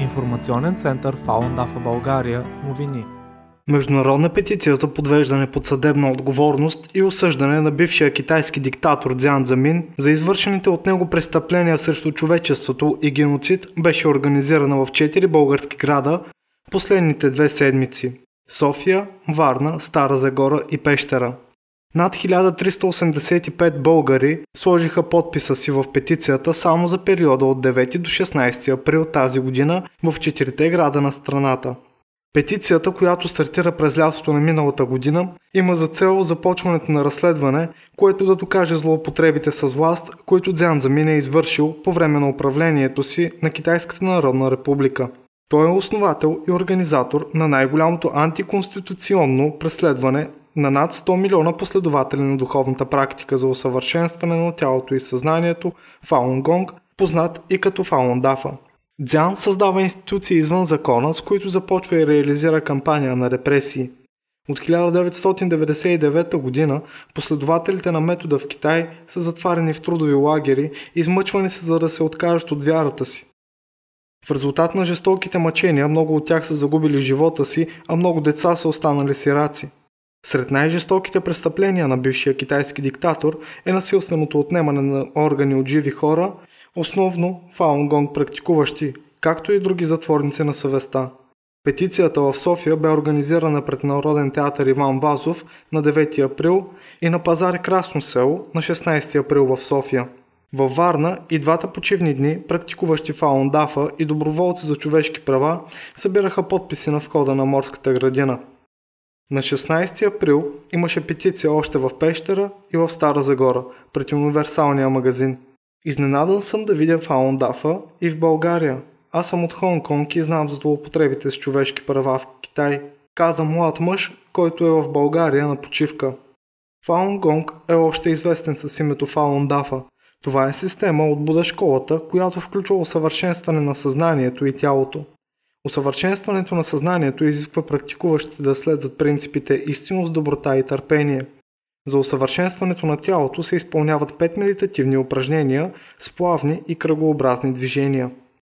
Информационен център Фаундафа България новини. Международна петиция за подвеждане под съдебна отговорност и осъждане на бившия китайски диктатор Дзян Замин за извършените от него престъпления срещу човечеството и геноцид беше организирана в четири български града последните две седмици – София, Варна, Стара Загора и Пещера. Над 1385 българи сложиха подписа си в петицията само за периода от 9 до 16 април тази година в четирите града на страната. Петицията, която стартира през лятото на миналата година, има за цел започването на разследване, което да докаже злоупотребите с власт, които Дзян Замин е извършил по време на управлението си на Китайската народна република. Той е основател и организатор на най-голямото антиконституционно преследване на над 100 милиона последователи на духовната практика за усъвършенстване на тялото и съзнанието Фаун Гонг, познат и като Фаун Дафа. Дзян създава институции извън закона, с които започва и реализира кампания на репресии. От 1999 г. последователите на метода в Китай са затварени в трудови лагери, измъчвани се за да се откажат от вярата си. В резултат на жестоките мъчения много от тях са загубили живота си, а много деца са останали сираци. Сред най-жестоките престъпления на бившия китайски диктатор е насилственото отнемане на органи от живи хора, основно фаунгонг практикуващи, както и други затворници на съвестта. Петицията в София бе организирана пред Народен театър Иван Вазов на 9 април и на пазар Красно село на 16 април в София. Във Варна и двата почивни дни практикуващи фаундафа и доброволци за човешки права събираха подписи на входа на морската градина. На 16 април имаше петиция още в Пещера и в Стара Загора, пред универсалния магазин. Изненадан съм да видя фаундафа и в България. Аз съм от Хонг Конг и знам за злоупотребите с човешки права в Китай. Каза млад мъж, който е в България на почивка. Фаун Гонг е още известен с името Фаун Дафа. Това е система от Буда школата, която включва усъвършенстване на съзнанието и тялото. Усъвършенстването на съзнанието изисква практикуващите да следват принципите истинност, доброта и търпение. За усъвършенстването на тялото се изпълняват 5 медитативни упражнения с плавни и кръгообразни движения –